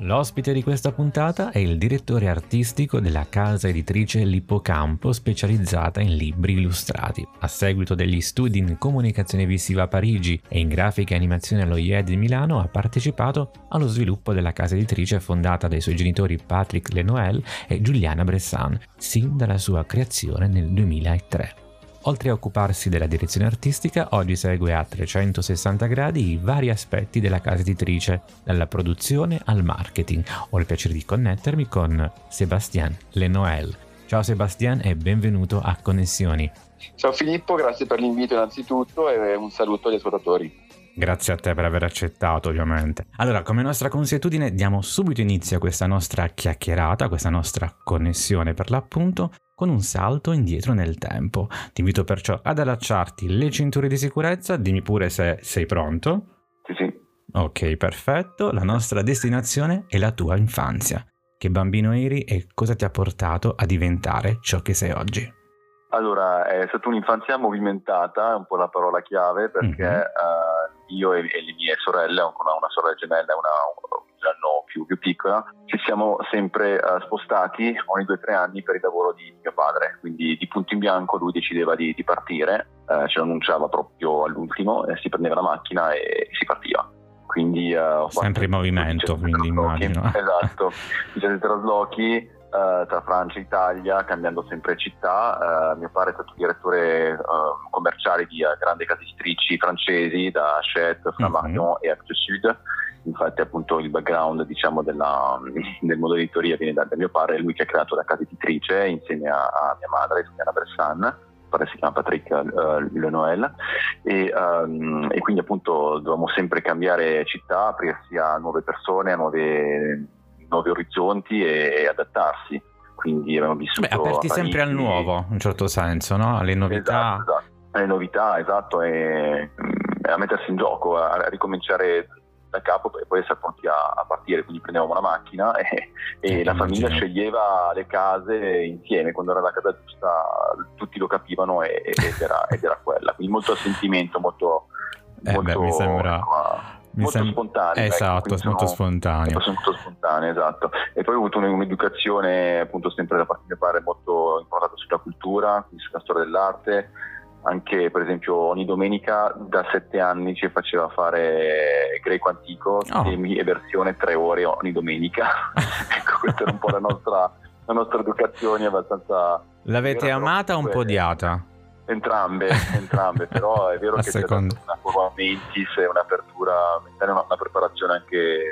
L'ospite di questa puntata è il direttore artistico della casa editrice L'Ippocampo specializzata in libri illustrati. A seguito degli studi in comunicazione visiva a Parigi e in grafica e animazione allo IED di Milano ha partecipato allo sviluppo della casa editrice fondata dai suoi genitori Patrick Lenoel e Giuliana Bressan, sin dalla sua creazione nel 2003. Oltre a occuparsi della direzione artistica, oggi segue a 360 gradi i vari aspetti della casa editrice, dalla produzione al marketing. Ho il piacere di connettermi con Sébastien Lenoel. Ciao Sébastien e benvenuto a Connessioni. Ciao Filippo, grazie per l'invito innanzitutto e un saluto agli ascoltatori. Grazie a te per aver accettato, ovviamente. Allora, come nostra consuetudine, diamo subito inizio a questa nostra chiacchierata, questa nostra connessione per l'appunto, con un salto indietro nel tempo. Ti invito perciò ad allacciarti le cinture di sicurezza, dimmi pure se sei pronto. Sì, sì. Ok, perfetto. La nostra destinazione è la tua infanzia. Che bambino eri e cosa ti ha portato a diventare ciò che sei oggi? Allora, è stata un'infanzia movimentata, è un po' la parola chiave, perché mm-hmm. uh, io e, e, le mie sorelle, ho una, una sorella gemella e una, più, più, piccola, ci siamo sempre uh, spostati ogni due o tre anni per il lavoro di mio padre, quindi di punto in bianco lui decideva di, di partire, uh, ce lo annunciava proprio all'ultimo, eh, si prendeva la macchina e, si partiva. Quindi, sempre in movimento, quindi immagino. Esatto, 17 traslochi Uh, tra Francia e Italia, cambiando sempre città. Uh, mio padre è stato direttore uh, commerciale di grandi case editrici francesi, da Hachette, Flammarion mm-hmm. e Actes Sud. Infatti, appunto, il background diciamo, della, del mondo editoria viene da, da, mio padre, è lui che ha creato la casa editrice insieme a, a mia madre, Giuliana Bressan padre si chiama Patrick uh, Lenoel e, um, e, quindi appunto dovevamo sempre cambiare città, aprirsi a nuove persone, a nuove nuovi orizzonti e, e adattarsi. Quindi abbiamo vissuto. Beh, aperti sempre al nuovo, in un certo senso, no? alle novità. Esatto, esatto. Alle novità, esatto, e, e, a mettersi in gioco, a ricominciare da capo e poi essere pronti a, a, partire. Quindi prendevamo una macchina e, e la famiglia sceglieva le case insieme. Quando era la casa giusta, tutti lo capivano e, ed, era, ed, era, quella. Quindi molto sentimento, molto. Eh molto beh, mi sembra. Uh, molto sem- spontaneo. Esatto, ecco, molto spontaneo. Molto spontaneo, esatto. E poi ho avuto un'educazione, appunto, sempre da parte di mio padre, molto importata sulla cultura, quindi sulla storia dell'arte. Anche, per esempio, ogni domenica da sette anni ci faceva fare greco antico, oh. temi e versione tre ore ogni domenica. ecco, questa era un po' la nostra, la nostra educazione abbastanza... L'avete amata o un po' odiata? Entrambe, entrambe, però è vero che seconda. c'è una curva mentis e un'apertura mentale, una, una preparazione anche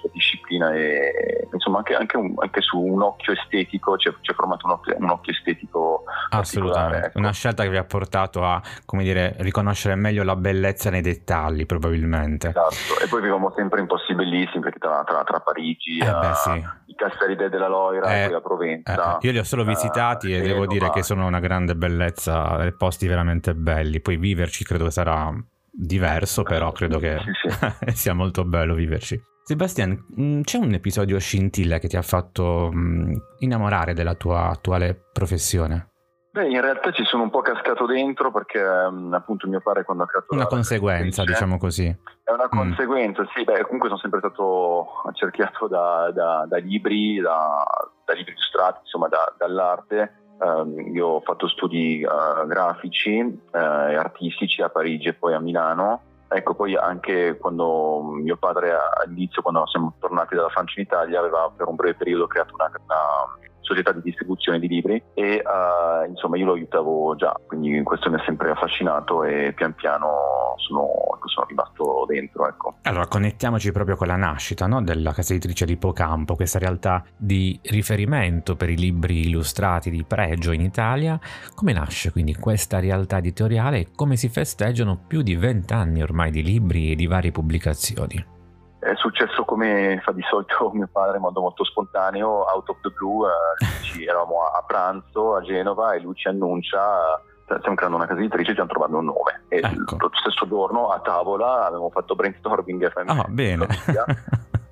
sulla disciplina e insomma anche, anche, un, anche su un occhio estetico, ci è formato un occhio, un occhio estetico Assolutamente, ecco. una scelta che vi ha portato a, come dire, riconoscere meglio la bellezza nei dettagli probabilmente. Esatto, e poi viviamo sempre in posti bellissimi perché tra, tra, tra Parigi, eh beh, sì. i Castelli della Loira, eh, poi la Provenza. Eh, io li ho solo visitati e devo dire che sono una grande bellezza posti veramente belli. Poi viverci credo sarà diverso, però credo che sì, sì. sia molto bello viverci. Sebastian, mm, c'è un episodio scintilla che ti ha fatto mm, innamorare della tua attuale professione? Beh, in realtà ci sono un po' cascato dentro perché um, appunto mio padre quando ha creato... Una conseguenza, diciamo così. È una mm. conseguenza, sì, beh, comunque sono sempre stato accerchiato da, da, da libri, da, da, libri illustrati, insomma da, dall'arte Uh, io ho fatto studi uh, grafici uh, e artistici a Parigi e poi a Milano. Ecco, poi anche quando mio padre all'inizio, quando siamo tornati dalla Francia in Italia, aveva per un breve periodo creato una, una società di distribuzione di libri e uh, insomma io lo aiutavo già, quindi questo mi ha sempre affascinato e pian piano sono, sono rimasto dentro. Ecco. Allora connettiamoci proprio con la nascita no? della casa editrice di Pocampo, questa realtà di riferimento per i libri illustrati di pregio in Italia. Come nasce quindi questa realtà editoriale e come si festeggiano più di vent'anni ormai di libri e di varie pubblicazioni? È successo come fa di solito mio padre in modo molto spontaneo, out of the blue, eh, eravamo a pranzo a Genova e lui ci annuncia stiamo creando una casa editrice e ci hanno trovato un nome. E ecco. lo stesso giorno a tavola abbiamo fatto brainstorming ah, bene.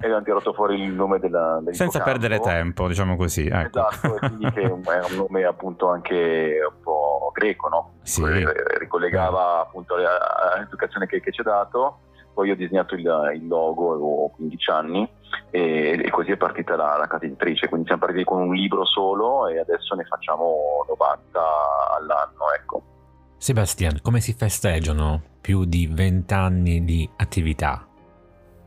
e abbiamo tirato fuori il nome della, del senza perdere tempo diciamo così ecco. esatto e quindi che è un nome appunto anche un po' greco no? Sì. ricollegava appunto all'educazione che, che ci ha dato poi ho disegnato il, il logo, avevo 15 anni e, e così è partita la, la, casa editrice, quindi siamo partiti con un libro solo e adesso ne facciamo 90 all'anno. Ecco. Sebastian, come si festeggiano più di 20 anni di attività?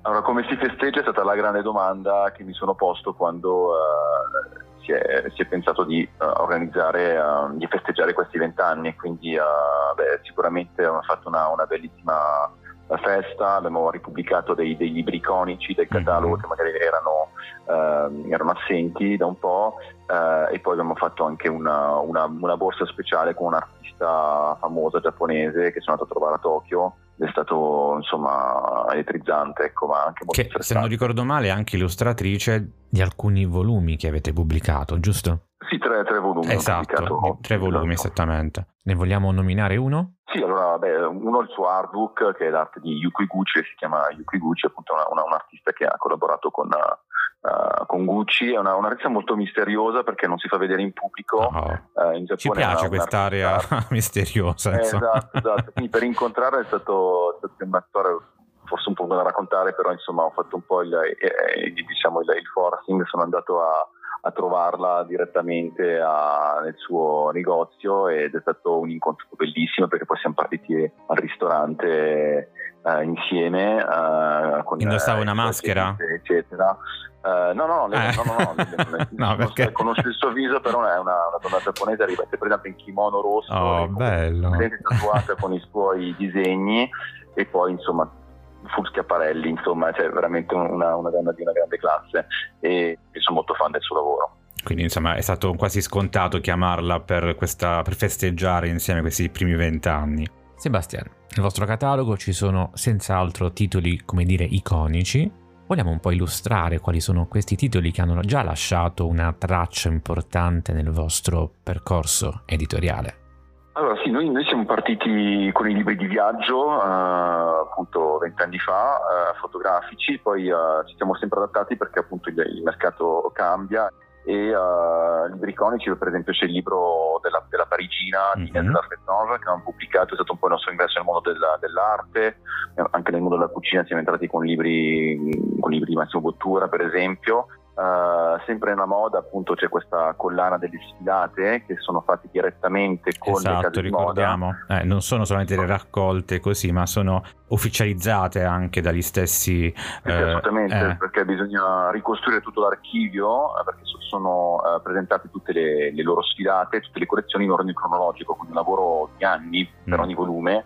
Allora, come si festeggia è stata la grande domanda che mi sono posto quando uh, si, è, si, è, pensato di uh, organizzare, uh, di festeggiare questi vent'anni. Quindi beh, sicuramente abbiamo fatto una, una bellissima la festa, abbiamo ripubblicato dei, dei libri iconici del catalogo mm-hmm. che magari erano, eh, erano, assenti da un po' eh, e poi abbiamo fatto anche una, una, una borsa speciale con un artista famosa giapponese che sono andato a trovare a Tokyo è stato insomma elettrizzante, ecco, ma anche molto Che se non ricordo male è anche illustratrice di alcuni volumi che avete pubblicato, giusto? Sì, tre, tre volumi. Esatto, tre volumi esatto. esattamente. Ne vogliamo nominare uno? Sì, allora, beh, uno è il suo artbook, che è l'arte di Yukui Gucci, si chiama Yukui Gucci, appunto una, una, un artista che ha collaborato con, uh, con Gucci, è una, un'artista molto misteriosa perché non si fa vedere in pubblico. Oh. Uh, in Ci piace quest'area misteriosa. Eh, esatto, esatto. Quindi per incontrarla è stato, è stato una storia forse un po' da raccontare, però insomma ho fatto un po' il, eh, eh diciamo il, il forcing, sono andato a a trovarla direttamente a, nel suo negozio ed è stato un incontro bellissimo perché poi siamo partiti al ristorante uh, insieme. Uh, con, Indossava uh, una maschera? Eccetera. Uh, no, no, lei, eh. no, no, no, no, no perché... con lo stesso viso, però è una, una donna giapponese, arriva per esempio in kimono rosso, oh, bello. tatuata con i suoi disegni e poi insomma full schiaparelli, insomma, cioè veramente una, una donna di una grande classe e, e sono molto fan del suo lavoro. Quindi insomma è stato quasi scontato chiamarla per, questa, per festeggiare insieme questi primi vent'anni. Sebastiano, nel vostro catalogo ci sono senz'altro titoli, come dire, iconici. Vogliamo un po' illustrare quali sono questi titoli che hanno già lasciato una traccia importante nel vostro percorso editoriale? Allora sì, noi, noi, siamo partiti con i libri di viaggio uh, appunto vent'anni fa, uh, fotografici, poi uh, ci siamo sempre adattati perché appunto il, il mercato cambia e libri iconici, per esempio c'è il libro della, della Parigina di mm-hmm. della Fetnova che abbiamo pubblicato, è stato un po' il nostro ingresso nel mondo della, dell'arte, anche nel mondo della cucina siamo entrati con libri, con libri di Massimo Bottura per esempio, Uh, sempre nella moda appunto c'è questa collana delle sfilate che sono fatte direttamente con esatto, le ricordiamo. Eh, non sono solamente le raccolte così ma sono ufficializzate anche dagli stessi sì, eh, assolutamente eh. perché bisogna ricostruire tutto l'archivio eh, perché sono presentate tutte le, le, loro sfilate tutte le collezioni in ordine cronologico quindi un lavoro di anni per mm. ogni volume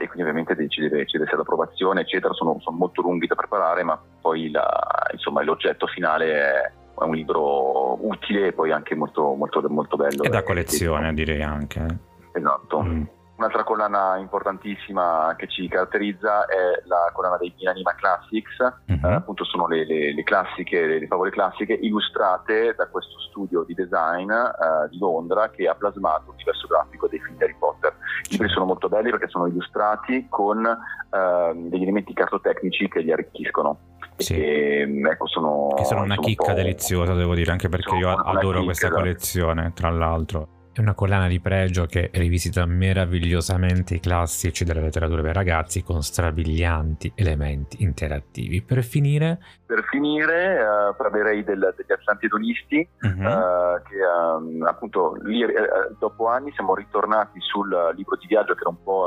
e quindi ovviamente ci deve, ci deve essere l'approvazione eccetera sono, sono molto lunghi da preparare ma poi la, insomma, l'oggetto finale è, è, un libro utile e poi anche molto, molto, molto bello. E da collezione direi anche. Esatto. Mm. Un'altra collana importantissima che ci caratterizza è la collana dei Pinanima Classics, mm-hmm. eh, appunto sono le, le, le, classiche, le, le, favole classiche illustrate da questo studio di design eh, di Londra che ha plasmato l'universo grafico dei film di Harry Potter. I libri sono molto belli perché sono illustrati con eh, degli elementi cartotecnici che li arricchiscono. Sì. E, ecco, sono, che sono una chicca un deliziosa, devo dire, anche perché io adoro questa esatto. collezione, tra l'altro. È una collana di pregio che rivisita meravigliosamente i classici della letteratura per ragazzi con strabilianti elementi interattivi. Per finire... Per finire uh, parlerei del, degli Atlanti Edonisti, uh-huh. uh, che um, appunto lì, uh, dopo anni siamo ritornati sul libro di viaggio che era un po'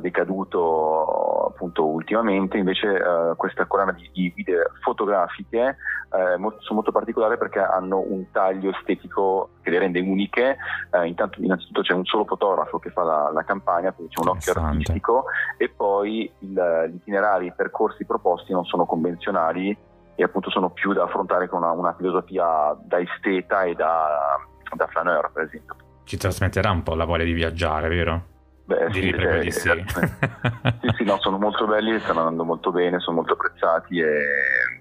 decaduto appunto ultimamente, invece uh, questa collana di, di guide fotografiche uh, molto, sono molto particolari perché hanno un taglio estetico che le rende uniche, uh, intanto innanzitutto c'è un solo fotografo che fa la, la campagna, quindi c'è un occhio artistico e poi il, gli itinerari, i percorsi proposti non sono convenzionali e appunto sono più da affrontare con una, una filosofia da esteta e da, da flaneur per esempio. Ci trasmetterà un po' la voglia di viaggiare, vero? Beh, Direi sì, proprio di sì. sì, sì, no, sono molto belli, stanno andando molto bene, sono molto apprezzati e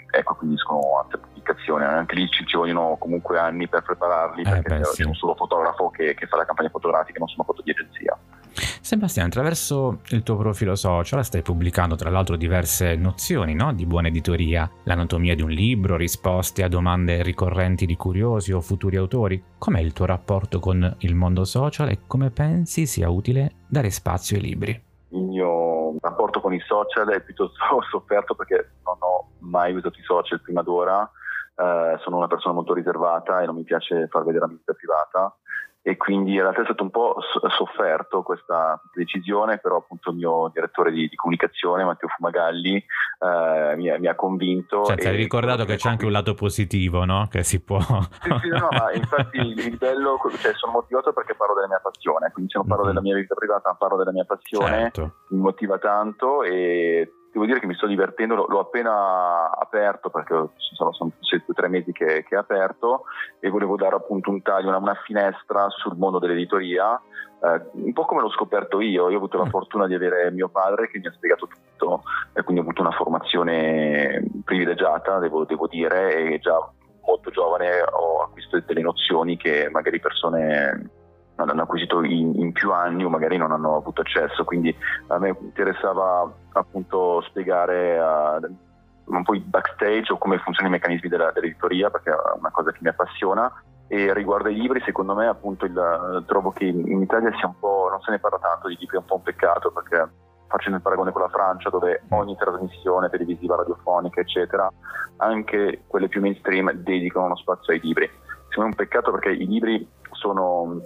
ecco, quindi escono altre pubblicazioni. Anche lì ci, ci, vogliono comunque anni per prepararli eh, perché beh, c'è sì. un solo fotografo che, che fa la campagna fotografica, non sono foto di agenzia. Sebastiano, attraverso il tuo profilo social stai pubblicando tra l'altro diverse nozioni no? di buona editoria, l'anatomia di un libro, risposte a domande ricorrenti di curiosi o futuri autori. Com'è il tuo rapporto con il mondo social e come pensi sia utile dare spazio ai libri? Il mio rapporto con i social è piuttosto sofferto perché non ho mai usato i social prima d'ora, eh, sono una persona molto riservata e non mi piace far vedere la mia vita privata e quindi in realtà è stato un po' sofferto questa decisione, però appunto il mio direttore di, di comunicazione, Matteo Fumagalli, eh, mi, mi, ha convinto. Cioè, ti hai ricordato che c'è anche un lato positivo, no? Che si può... Sì, sì, no, ma infatti il bello, cioè sono motivato perché parlo della mia passione, quindi se non parlo mm-hmm. della mia vita privata, parlo della mia passione, certo. mi motiva tanto e devo dire che mi sto divertendo, l'ho appena aperto perché sono, sono tre mesi che, che, è aperto e volevo dare appunto un taglio, una, una finestra sul mondo dell'editoria, eh, un po' come l'ho scoperto io, io ho avuto la mm. fortuna di avere mio padre che mi ha spiegato tutto e quindi ho avuto una formazione privilegiata, devo, devo dire, e già molto giovane ho acquistato delle nozioni che magari persone hanno acquisito in, in, più anni o magari non hanno avuto accesso, quindi a me interessava appunto spiegare uh, un po' il backstage o come funzionano i meccanismi della, dell'editoria perché è una cosa che mi appassiona e riguardo ai libri secondo me appunto il, trovo che in Italia sia un po', non se ne parla tanto di libri, è un po' un peccato perché facendo il paragone con la Francia dove ogni trasmissione televisiva, radiofonica eccetera, anche quelle più mainstream dedicano uno spazio ai libri. Secondo me è un peccato perché i libri sono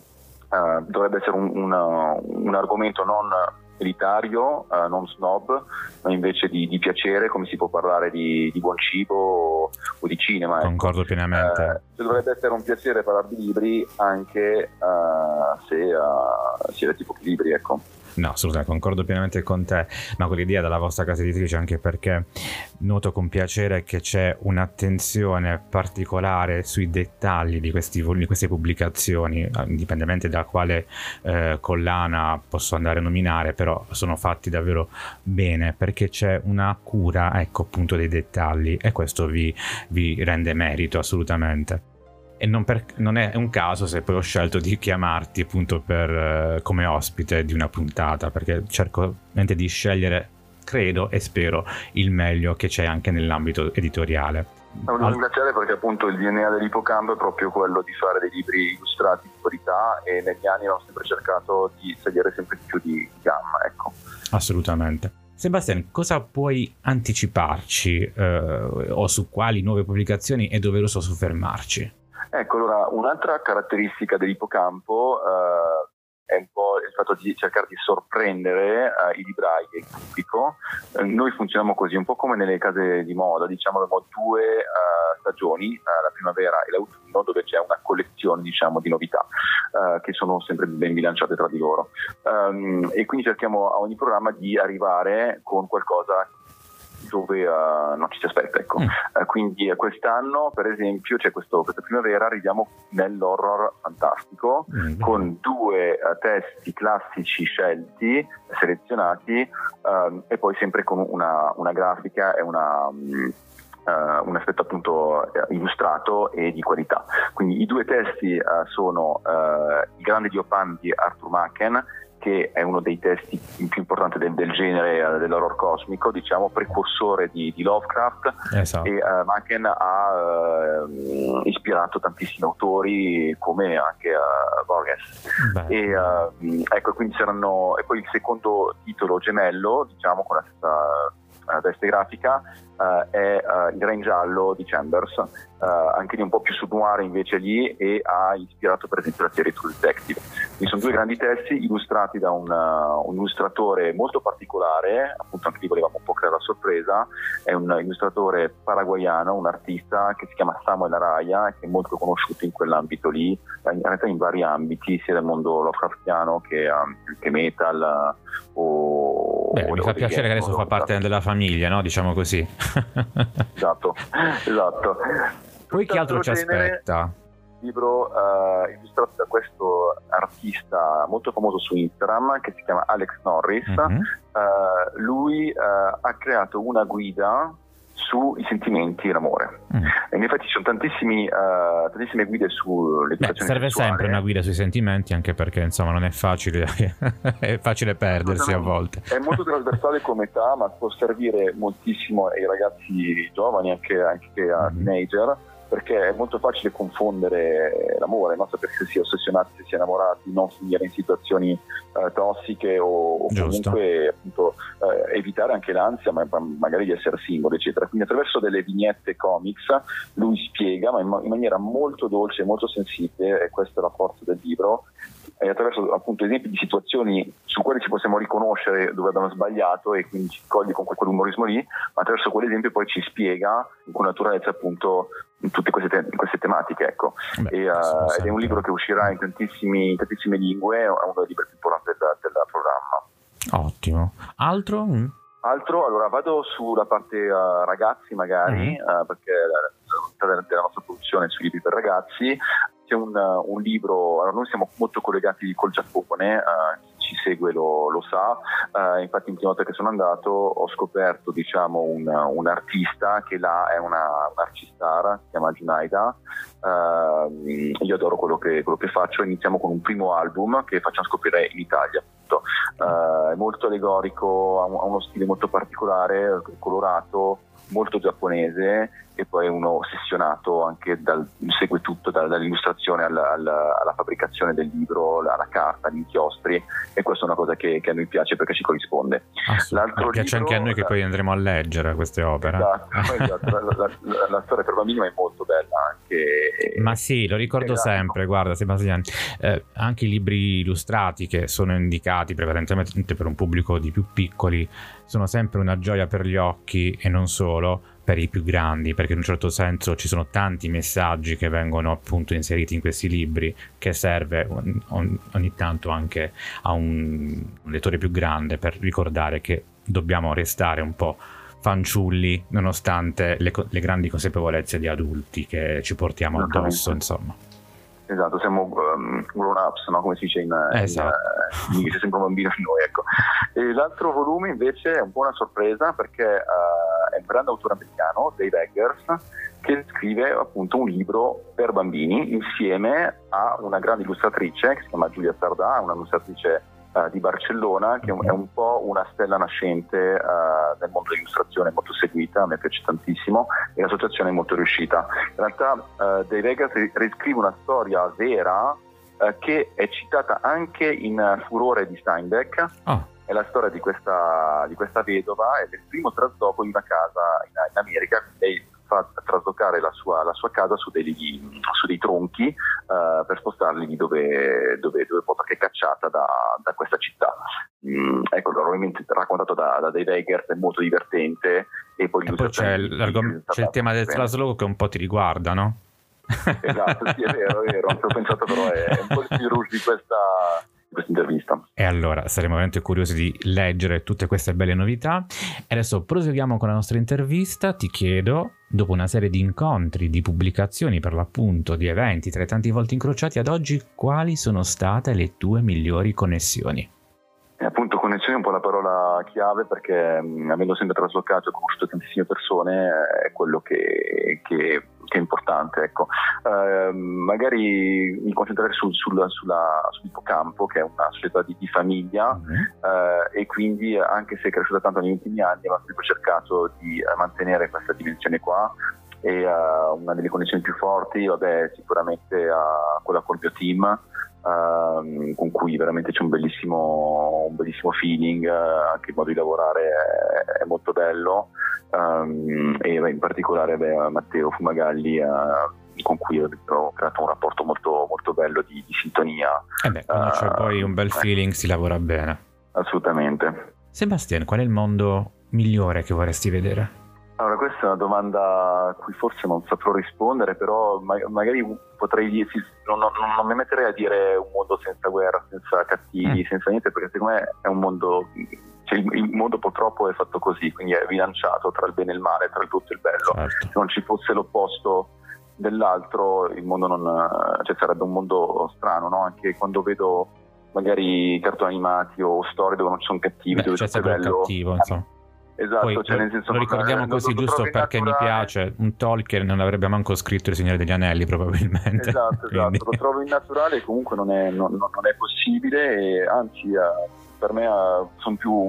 uh, dovrebbe essere un, una, un, argomento non elitario, uh, non snob, ma invece di, di, piacere, come si può parlare di, di buon cibo o, o di cinema. Ecco. Concordo pienamente. Uh, dovrebbe essere un piacere parlare di libri anche se si è tipo di libri, ecco. No, assolutamente, concordo pienamente con te, ma con l'idea della vostra casa editrice anche perché noto con piacere che c'è un'attenzione particolare sui dettagli di, questi, di queste pubblicazioni, eh, indipendentemente da quale eh, collana posso andare a nominare, però sono fatti davvero bene perché c'è una cura, ecco appunto, dei dettagli e questo vi, vi rende merito assolutamente e non, per, non, è un caso se poi ho scelto di chiamarti appunto per, uh, come ospite di una puntata perché cerco di scegliere credo e spero il meglio che c'è anche nell'ambito editoriale Voglio Al... ringraziare perché appunto il DNA dell'Ipocampo è proprio quello di fare dei libri illustrati di qualità e negli anni ho sempre cercato di salire sempre più di gamma ecco. assolutamente Sebastian, cosa puoi anticiparci eh, o su quali nuove pubblicazioni è doveroso soffermarci? Ecco, allora, un'altra caratteristica dell'ipocampo eh, è un po' il fatto di cercare di sorprendere eh, i librai e il pubblico. Eh, noi funzioniamo così, un po' come nelle case di moda, diciamo abbiamo due uh, stagioni, uh, la primavera e l'autunno, dove c'è una collezione diciamo, di novità uh, che sono sempre ben bilanciate tra di loro. Um, e quindi cerchiamo a ogni programma di arrivare con qualcosa dove uh, non ci si aspetta. Ecco. Mm. Uh, quindi uh, quest'anno, per esempio, c'è questo, questa primavera, arriviamo nell'horror fantastico mm. con due testi classici scelti, selezionati um, e poi sempre con una, una grafica e una... Um, Uh, un aspetto appunto illustrato e di qualità. Quindi i due testi uh, sono uh, Il grande dio Pan di Arthur Machen che è uno dei testi più importanti del, del genere uh, dell'horror cosmico, diciamo precursore di, di Lovecraft. Esatto. e uh, Manken ha uh, ispirato tantissimi autori come anche uh, Borges. E, ecco, quindi saranno, e poi il secondo titolo gemello diciamo con la stessa veste grafica, è Il Re in giallo di Chambers, anche lì un po' più noir invece lì e ha ispirato per esempio la serie True Detective. Quindi sono due grandi testi illustrati da un, un illustratore molto particolare, appunto anche lì volevamo un po' creare la sorpresa, è un illustratore paraguayano, un artista che si chiama Samuel Araya, che è molto conosciuto in quell'ambito lì, in realtà in vari ambiti, sia del mondo Lovecraftiano che, um, che metal o... Beh, o mi fa piacere che adesso fa parte della famiglia, no? diciamo così. esatto, esatto. Poi chi altro ci aspetta? libro uh, illustrato da questo artista molto famoso su Instagram che si chiama Alex Norris. Mm-hmm. Uh, lui uh, ha creato una guida sui sentimenti e l'amore. Mm. E in effetti ci sono tantissime guide sull'educazione Beh, serve sessuale. sempre una guida sui sentimenti anche perché insomma non è facile, è facile perdersi a volte. È molto trasversale come età ma può servire moltissimo ai ragazzi giovani, anche, anche a mm-hmm. teenager perché è molto facile confondere l'amore, no? sapere se si è ossessionati, se si è innamorati, non finire in situazioni eh, tossiche o, o comunque appunto, eh, evitare anche l'ansia, ma, magari di essere singoli, eccetera. Quindi attraverso delle vignette comics lui spiega, ma in, in maniera molto dolce e molto sensibile, e questa è la forza del libro, e attraverso appunto esempi di situazioni su quali ci possiamo riconoscere dove abbiamo sbagliato e quindi ci coglie con quell'umorismo lì, ma attraverso quell'esempio poi ci spiega con naturalezza appunto tutte queste, te- queste tematiche. Ecco. Beh, e, uh, ed è un libro che uscirà in, in tantissime lingue, è uno dei libri più importanti del, del programma. Ottimo. Altro? Mm. Altro, allora vado sulla parte uh, ragazzi magari, mm. uh, perché la, la, della nostra produzione sui libri per ragazzi c'è un, un libro, allora noi siamo molto collegati col Giappone, uh, chi ci segue lo, lo sa, uh, infatti l'ultima volta che sono andato ho scoperto diciamo, un, un, artista che là è una, un'arcistar, si chiama Junaida, uh, io adoro quello che, quello che, faccio, iniziamo con un primo album che facciamo scoprire in Italia. è molto allegorico, ha, ha uno stile molto particolare, colorato, molto giapponese e poi uno ossessionato anche dal, segue tutto dal, dall'illustrazione alla, alla, alla, fabbricazione del libro, alla carta, agli inchiostri e questa è una cosa che, che a noi piace perché ci corrisponde. L'altro piace libro, anche a noi che poi andremo a leggere queste opere. Esatto, esatto. la, la, la, storia per bambini è molto bella anche. Ma sì, lo ricordo sempre, guarda Sebastian, eh, anche i libri illustrati che sono indicati prevalentemente per un pubblico di più piccoli sono sempre una gioia per gli occhi e non solo per i più grandi, perché in un certo senso ci sono tanti messaggi che vengono appunto inseriti in questi libri che serve ogni, ogni tanto anche a un, un lettore più grande per ricordare che dobbiamo restare un po' fanciulli nonostante le, le grandi consapevolezze di adulti che ci portiamo addosso, insomma. Esatto, siamo um, grown ups, no? come si dice in, esatto. in, in inglese, sempre un bambino di noi. Ecco. E l'altro volume invece è un po' una sorpresa perché uh, un grande autore americano, Dave Eggers, che scrive appunto un libro per bambini insieme a una grande illustratrice che si chiama Giulia Sardà, una illustratrice uh, di Barcellona, che è un po' una stella nascente uh, nel mondo dell'illustrazione, molto seguita, a me piace tantissimo e l'associazione è molto riuscita. In realtà uh, Dave Vegas riscrive una storia vera che è citata anche in Furore di Steinbeck. Oh. È la storia di questa, di questa vedova ed è il primo trasloco in una casa in, in America. Lei fa traslocare la sua, la sua casa su dei, su dei tronchi uh, per spostarli lì dove, dove, dove può, perché è cacciata da, da questa città. Mm, ecco, ovviamente raccontato da, da Dave Eggers è molto divertente e poi, e poi c'è, c'è il tema del trasloco che un po' ti riguarda, no? esatto, sì, è vero, è vero, non ci ho pensato, però è un po' il rouge di questa, questa intervista. E allora saremo veramente curiosi di leggere tutte queste belle novità. E adesso proseguiamo con la nostra intervista. Ti chiedo, dopo una serie di incontri, di pubblicazioni per l'appunto, di eventi tra i tanti volti incrociati ad oggi, quali sono state le tue migliori connessioni? E appunto connessione è un po' la parola chiave perché mh, avendo sempre traslocato e conosciuto tantissime persone è quello che, che, che è importante. Ecco. Uh, magari mi concentrerei sul, sul, sulla, sull'ippocampo che è una società di, di famiglia mm-hmm. uh, e quindi anche se è cresciuta tanto negli ultimi anni ma sempre cercato di uh, mantenere questa dimensione qua e una delle connessioni più forti vabbè, sicuramente quella col mio team uh, con cui veramente c'è un bellissimo, un bellissimo feeling, uh, anche il modo di lavorare è, è molto bello um, e beh, in particolare beh, Matteo Fumagalli con cui ho creato un rapporto molto, molto bello di, di sintonia. Eh beh, quando c'è poi un bel feeling si lavora bene. Assolutamente. Sebastian, qual è il mondo migliore che vorresti vedere? Allora, questa è una domanda a cui forse non saprò rispondere, però magari potrei dire, non, non, non, mi metterei a dire un mondo senza guerra, senza cattivi, mm. senza niente, perché secondo me è un mondo, cioè il, il, mondo purtroppo è fatto così, quindi è bilanciato tra il bene e il male, tra il brutto e il bello. Certo. Se non ci fosse l'opposto dell'altro, il mondo non, cioè sarebbe un mondo strano, no? Anche quando vedo magari cartoni animati o storie dove non ci sono cattivi, Beh, dove c'è sempre bello. cattivo, insomma. Esatto, Poi, cioè nel senso lo ricordiamo così giusto perché naturale. mi piace, un Tolkien non avrebbe manco scritto Il Signore degli Anelli probabilmente. Esatto, esatto, lo trovo innaturale comunque non è, non, non è possibile e anzi eh, per me eh, sono più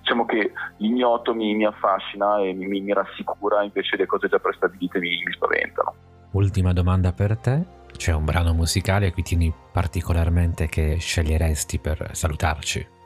diciamo che l'ignoto mi, mi affascina e mi, mi, rassicura invece le cose già prestabilite mi, mi spaventano. Ultima domanda per te, c'è un brano musicale a cui tieni particolarmente che sceglieresti per salutarci?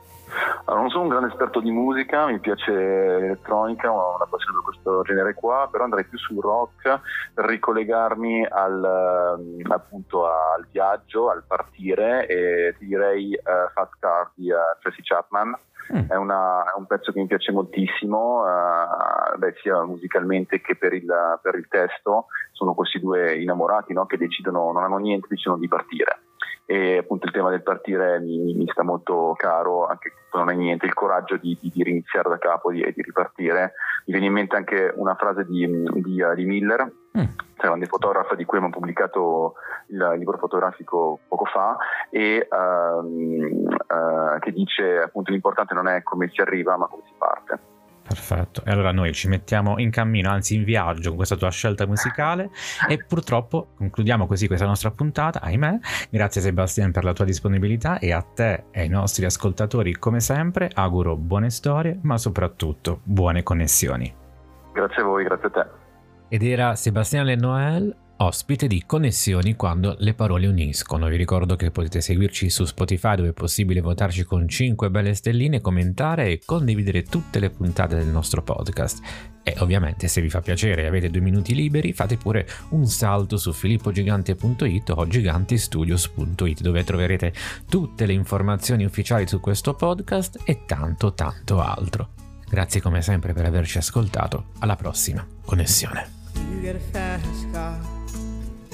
Allora, non sono un grande esperto di musica, mi piace l'elettronica, ho una passione per questo genere qua, però andrei più sul rock per ricollegarmi al, ehm, appunto al viaggio, al partire e ti direi uh, Fast Car di uh, Tracy Chapman. Mm. È, una, è, un pezzo che mi piace moltissimo, uh, beh, sia musicalmente che per il, per il, testo. Sono questi due innamorati no? che decidono, non hanno niente, decidono di partire e appunto il tema del partire mi, mi sta molto caro, anche se non è niente, il coraggio di, di, di riniziare da capo e di, di, ripartire. Mi viene in mente anche una frase di, di, di Miller, mm. grande fotografa di cui abbiamo pubblicato il libro fotografico poco fa e um, uh, che dice appunto l'importante non è come si arriva ma come si parte. Perfetto, e allora noi ci mettiamo in cammino, anzi in viaggio con questa tua scelta musicale e purtroppo concludiamo così questa nostra puntata, ahimè. Grazie Sebastian per la tua disponibilità e a te e ai nostri ascoltatori come sempre auguro buone storie ma soprattutto buone connessioni. Grazie a voi, grazie a te. Ed era Sebastian Lenoel ospite di Connessioni quando le parole uniscono. Vi ricordo che potete seguirci su Spotify dove è possibile votarci con 5 belle stelline, commentare e condividere tutte le puntate del nostro podcast. E ovviamente se vi fa piacere e avete due minuti liberi fate pure un salto su filippogigante.it o gigantistudios.it dove troverete tutte le informazioni ufficiali su questo podcast e tanto tanto altro. Grazie come sempre per averci ascoltato, alla prossima connessione.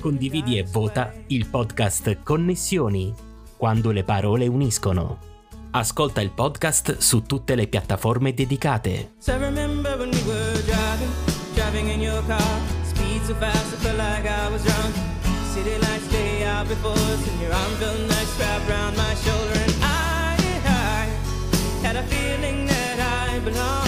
Condividi e vota il podcast Connessioni, quando le parole uniscono. Ascolta il podcast su tutte le piattaforme dedicate. Had a feeling that I belonged.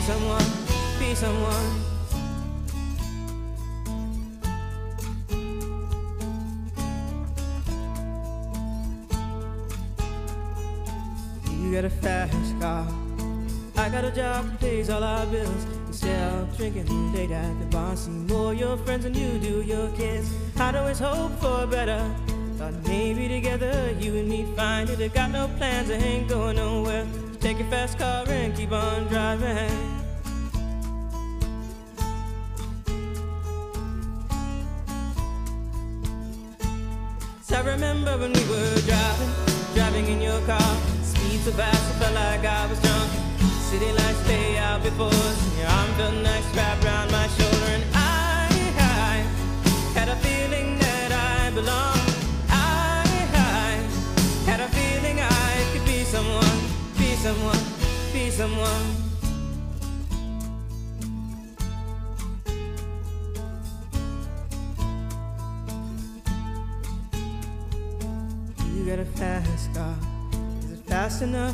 be someone, be someone. You got a fast car. I got a job that pays all our bills. Instead of drinking late at the bar, see more your friends than you do your kids. I'd always hope for better. Thought maybe together you and me find it. I got no plans, I ain't going nowhere. Take your fast car and keep on driving. So I remember when we were driving, driving in your car. Speed so fast, I felt like I was drunk. City lights lay out before us, your arm felt nice wrapped around my shoulder.